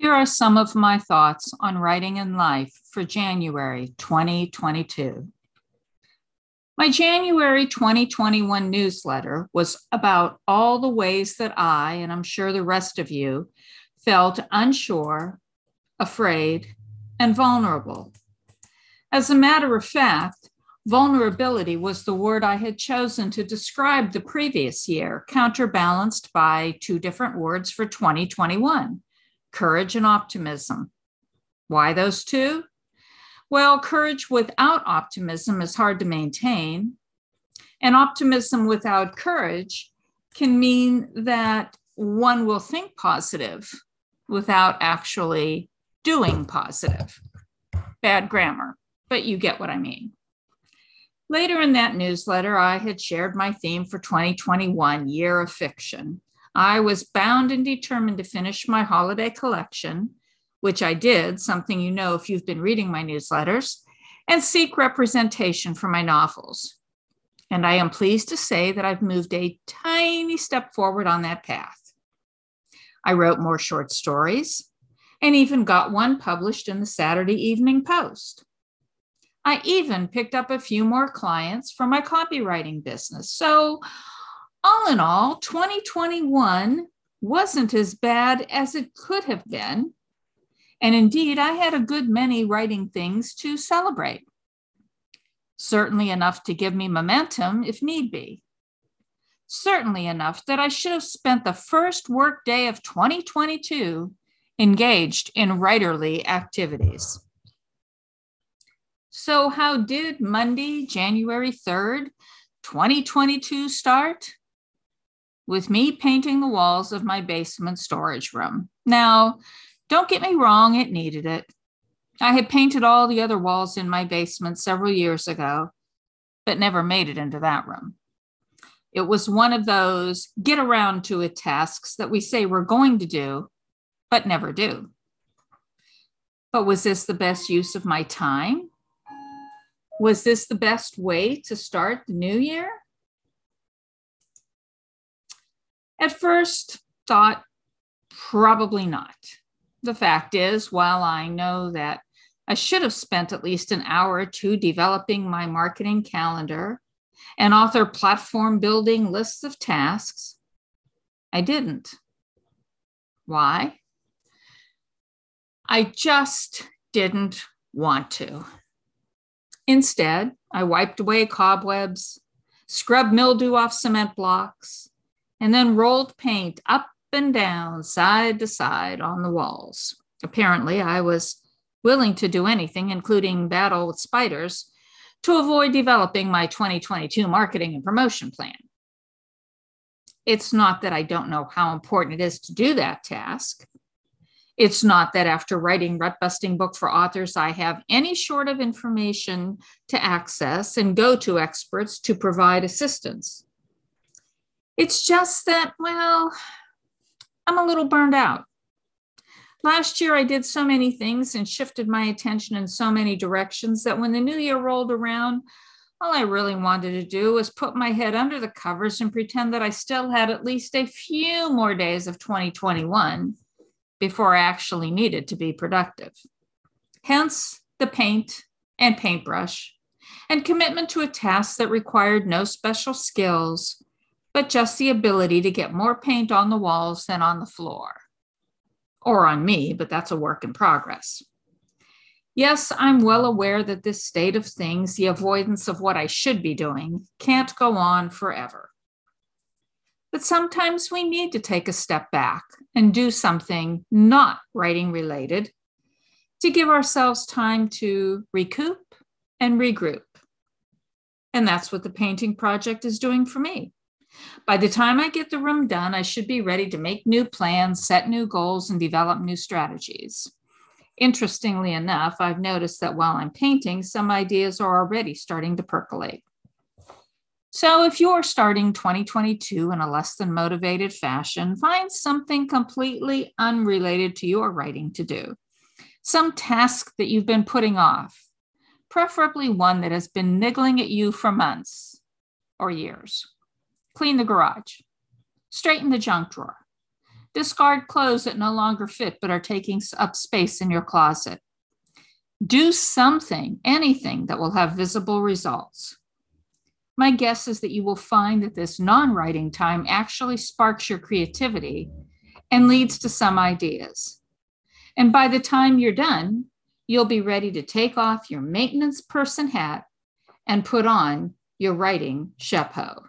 Here are some of my thoughts on writing in life for January 2022. My January 2021 newsletter was about all the ways that I, and I'm sure the rest of you, felt unsure, afraid, and vulnerable. As a matter of fact, vulnerability was the word I had chosen to describe the previous year, counterbalanced by two different words for 2021 courage and optimism. Why those two? Well, courage without optimism is hard to maintain. And optimism without courage can mean that one will think positive without actually doing positive. Bad grammar, but you get what I mean. Later in that newsletter, I had shared my theme for 2021 Year of Fiction. I was bound and determined to finish my holiday collection, which I did, something you know if you've been reading my newsletters, and seek representation for my novels. And I am pleased to say that I've moved a tiny step forward on that path. I wrote more short stories and even got one published in the Saturday Evening Post. I even picked up a few more clients for my copywriting business. So all in all, 2021 wasn't as bad as it could have been. And indeed, I had a good many writing things to celebrate. Certainly enough to give me momentum if need be. Certainly enough that I should have spent the first work day of 2022 engaged in writerly activities. So, how did Monday, January 3rd, 2022 start? With me painting the walls of my basement storage room. Now, don't get me wrong, it needed it. I had painted all the other walls in my basement several years ago, but never made it into that room. It was one of those get around to it tasks that we say we're going to do, but never do. But was this the best use of my time? Was this the best way to start the new year? At first, thought probably not. The fact is, while I know that I should have spent at least an hour or two developing my marketing calendar and author platform building lists of tasks, I didn't. Why? I just didn't want to. Instead, I wiped away cobwebs, scrubbed mildew off cement blocks, and then rolled paint up and down, side to side on the walls. Apparently, I was willing to do anything, including battle with spiders, to avoid developing my 2022 marketing and promotion plan. It's not that I don't know how important it is to do that task. It's not that after writing Rut Busting Book for Authors, I have any short of information to access and go to experts to provide assistance. It's just that, well, I'm a little burned out. Last year, I did so many things and shifted my attention in so many directions that when the new year rolled around, all I really wanted to do was put my head under the covers and pretend that I still had at least a few more days of 2021 before I actually needed to be productive. Hence the paint and paintbrush and commitment to a task that required no special skills but just the ability to get more paint on the walls than on the floor. Or on me, but that's a work in progress. Yes, I'm well aware that this state of things, the avoidance of what I should be doing, can't go on forever. But sometimes we need to take a step back and do something not writing related to give ourselves time to recoup and regroup. And that's what the painting project is doing for me. By the time I get the room done, I should be ready to make new plans, set new goals, and develop new strategies. Interestingly enough, I've noticed that while I'm painting, some ideas are already starting to percolate. So, if you're starting 2022 in a less than motivated fashion, find something completely unrelated to your writing to do, some task that you've been putting off, preferably one that has been niggling at you for months or years. Clean the garage. Straighten the junk drawer. Discard clothes that no longer fit but are taking up space in your closet. Do something, anything that will have visible results. My guess is that you will find that this non writing time actually sparks your creativity and leads to some ideas. And by the time you're done, you'll be ready to take off your maintenance person hat and put on your writing chapeau.